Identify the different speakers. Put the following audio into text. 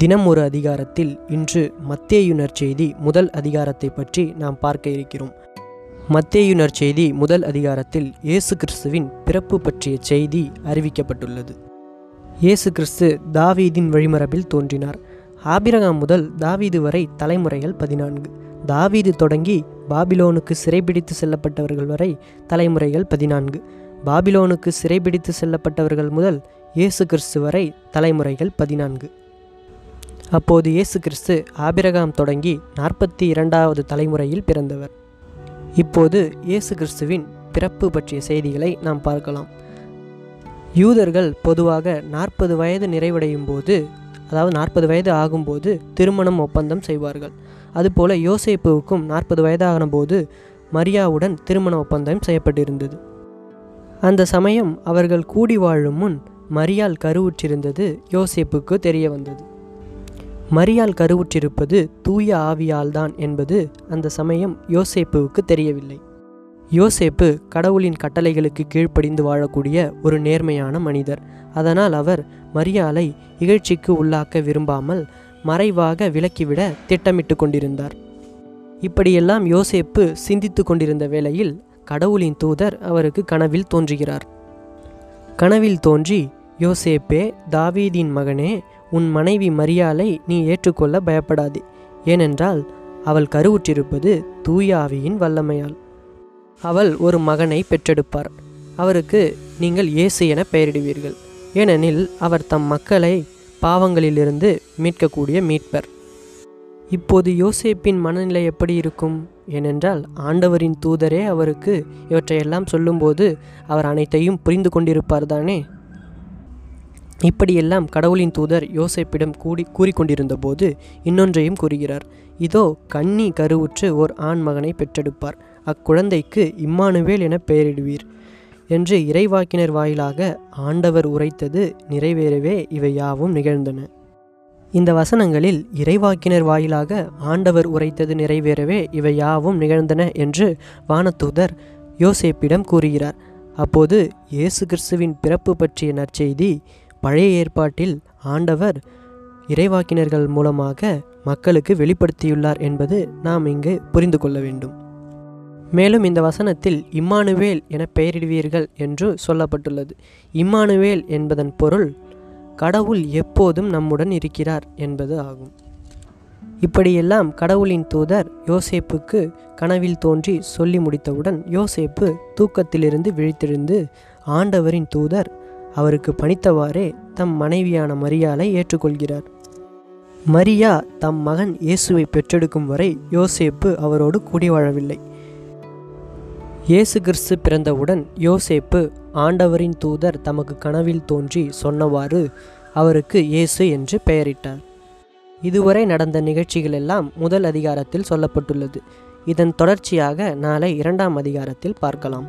Speaker 1: தினம் ஒரு அதிகாரத்தில் இன்று மத்தேயுனர் செய்தி முதல் அதிகாரத்தை பற்றி நாம் பார்க்க இருக்கிறோம். மத்தேயுனர் செய்தி முதல் அதிகாரத்தில் இயேசு கிறிஸ்துவின் பிறப்பு பற்றிய செய்தி அறிவிக்கப்பட்டுள்ளது. இயேசு கிறிஸ்து தாவீதின் வழிமரபில் தோன்றினார். ஆபிரகாம் முதல் தாவீது வரை தலைமுறைகள் பதினான்கு. தாவீது தொடங்கி பாபிலோனுக்கு சிறைபிடித்து செல்லப்பட்டவர்கள் வரை தலைமுறைகள் பதினான்கு. பாபிலோனுக்கு சிறைபிடித்து செல்லப்பட்டவர்கள் முதல் இயேசு கிறிஸ்து வரை தலைமுறைகள் பதினான்கு. அப்போது இயேசு கிறிஸ்து ஆபிரகாம் தொடங்கி நாற்பத்தி இரண்டாவது தலைமுறையில் பிறந்தவர். இப்போது இயேசு கிறிஸ்துவின் பிறப்பு பற்றிய செய்திகளை நாம் பார்க்கலாம். யூதர்கள் பொதுவாக நாற்பது வயது நிறைவடையும் போது அதாவது நாற்பது வயது ஆகும்போது திருமணம் ஒப்பந்தம் செய்வார்கள். அதுபோல யோசேப்புவுக்கும் நாற்பது வயதாகின போது மரியாவுடன் திருமண ஒப்பந்தம் செய்யப்பட்டிருந்தது. அந்த சமயம் அவர்கள் கூடி வாழும் முன் மரியால் கருவுற்றிருந்தது யோசேப்புக்கு தெரிய வந்தது மரியால் கருவுற்றிருப்பது தூய ஆவியால்தான் என்பது அந்த சமயம் யோசேப்புவுக்கு தெரியவில்லை. யோசேப்பு கடவுளின் கட்டளைகளுக்கு கீழ்ப்படிந்து வாழக்கூடிய ஒரு நேர்மையான மனிதர். அதனால் அவர் மரியாலை இகழ்ச்சிக்கு உள்ளாக்க விரும்பாமல் மறைவாக விலக்கிவிட திட்டமிட்டு கொண்டிருந்தார். இப்படியெல்லாம் யோசேப்பு சிந்தித்து கொண்டிருந்த வேளையில் கடவுளின் தூதர் அவருக்கு கனவில் தோன்றுகிறார். கனவில் தோன்றி யோசேப்பே தாவீதின் மகனே உன் மனைவி மரியாலை நீ ஏற்றுக்கொள்ள பயப்படாதே. ஏனென்றால் அவள் கருவுற்றிருப்பது தூய ஆவியின் வல்லமையால். அவள் ஒரு மகனை பெற்றெடுப்பார். அவருக்கு நீங்கள் இயேசு என பெயரிடுவீர்கள். ஏனெனில் அவர் தம் மக்களை பாவங்களிலிருந்து மீட்கக்கூடிய மீட்பர். இப்போது யோசேப்பின் மனநிலை எப்படி இருக்கும்? ஏனென்றால் ஆண்டவரின் தூதரே அவருக்கு இவற்றையெல்லாம் சொல்லும்போது அவர் அனைத்தையும் புரிந்து கொண்டிருப்பார் தானே? இப்படியெல்லாம் கடவுளின் தூதர் யோசேப்பிடம் கூடி கூறிக்கொண்டிருந்த போது இன்னொன்றையும் கூறுகிறார். இதோ கன்னி கருவுற்று ஓர் ஆண் மகனை பெற்றெடுப்பார். அக்குழந்தைக்கு இம்மானுவேல் என பெயரிடுவீர் என்று இறைவாக்கினர் வாயிலாக ஆண்டவர் உரைத்தது நிறைவேறவே இவை யாவும் நிகழ்ந்தன. இந்த வசனங்களில் இறைவாக்கினர் வாயிலாக ஆண்டவர் உரைத்தது நிறைவேறவே இவை யாவும் நிகழ்ந்தன என்று வானதூதர் யோசேப்பிடம் கூறுகிறார். அப்போது இயேசு கிறிஸ்துவின் பிறப்பு பற்றிய நற்செய்தி பழைய ஏற்பாட்டில் ஆண்டவர் இறைவாக்கினர்கள் மூலமாக மக்களுக்கு வெளிப்படுத்தியுள்ளார் என்பது நாம் இங்கு புரிந்து கொள்ள வேண்டும். மேலும் இந்த வசனத்தில் இம்மானுவேல் என பெயரிடுவீர்கள் என்று சொல்லப்பட்டுள்ளது. இம்மானுவேல் என்பதன் பொருள் கடவுள் எப்போதும் நம்முடன் இருக்கிறார் என்பது ஆகும். இப்படியெல்லாம் கடவுளின் தூதர் யோசேப்புக்கு கனவில் தோன்றி சொல்லி முடித்தவுடன் யோசேப்பு தூக்கத்திலிருந்து விழித்தெழுந்து ஆண்டவரின் தூதர் அவருக்கு பணித்தவாறே தம் மனைவியான மரியாலை ஏற்றுக்கொள்கிறார். மரியா தம் மகன் இயேசுவை பெற்றெடுக்கும் வரை யோசேப்பு அவரோடு கூடி வாழவில்லை இயேசு கிறிஸ்து பிறந்தவுடன் யோசேப்பு ஆண்டவரின் தூதர் தமக்கு கனவில் தோன்றி சொன்னவாறு அவருக்கு இயேசு என்று பெயரிட்டார். இதுவரை நடந்த நிகழ்ச்சிகள் எல்லாம் முதல் அதிகாரத்தில் சொல்லப்பட்டுள்ளது. இதன் தொடர்ச்சியாக நாளை இரண்டாம் அதிகாரத்தில் பார்க்கலாம்.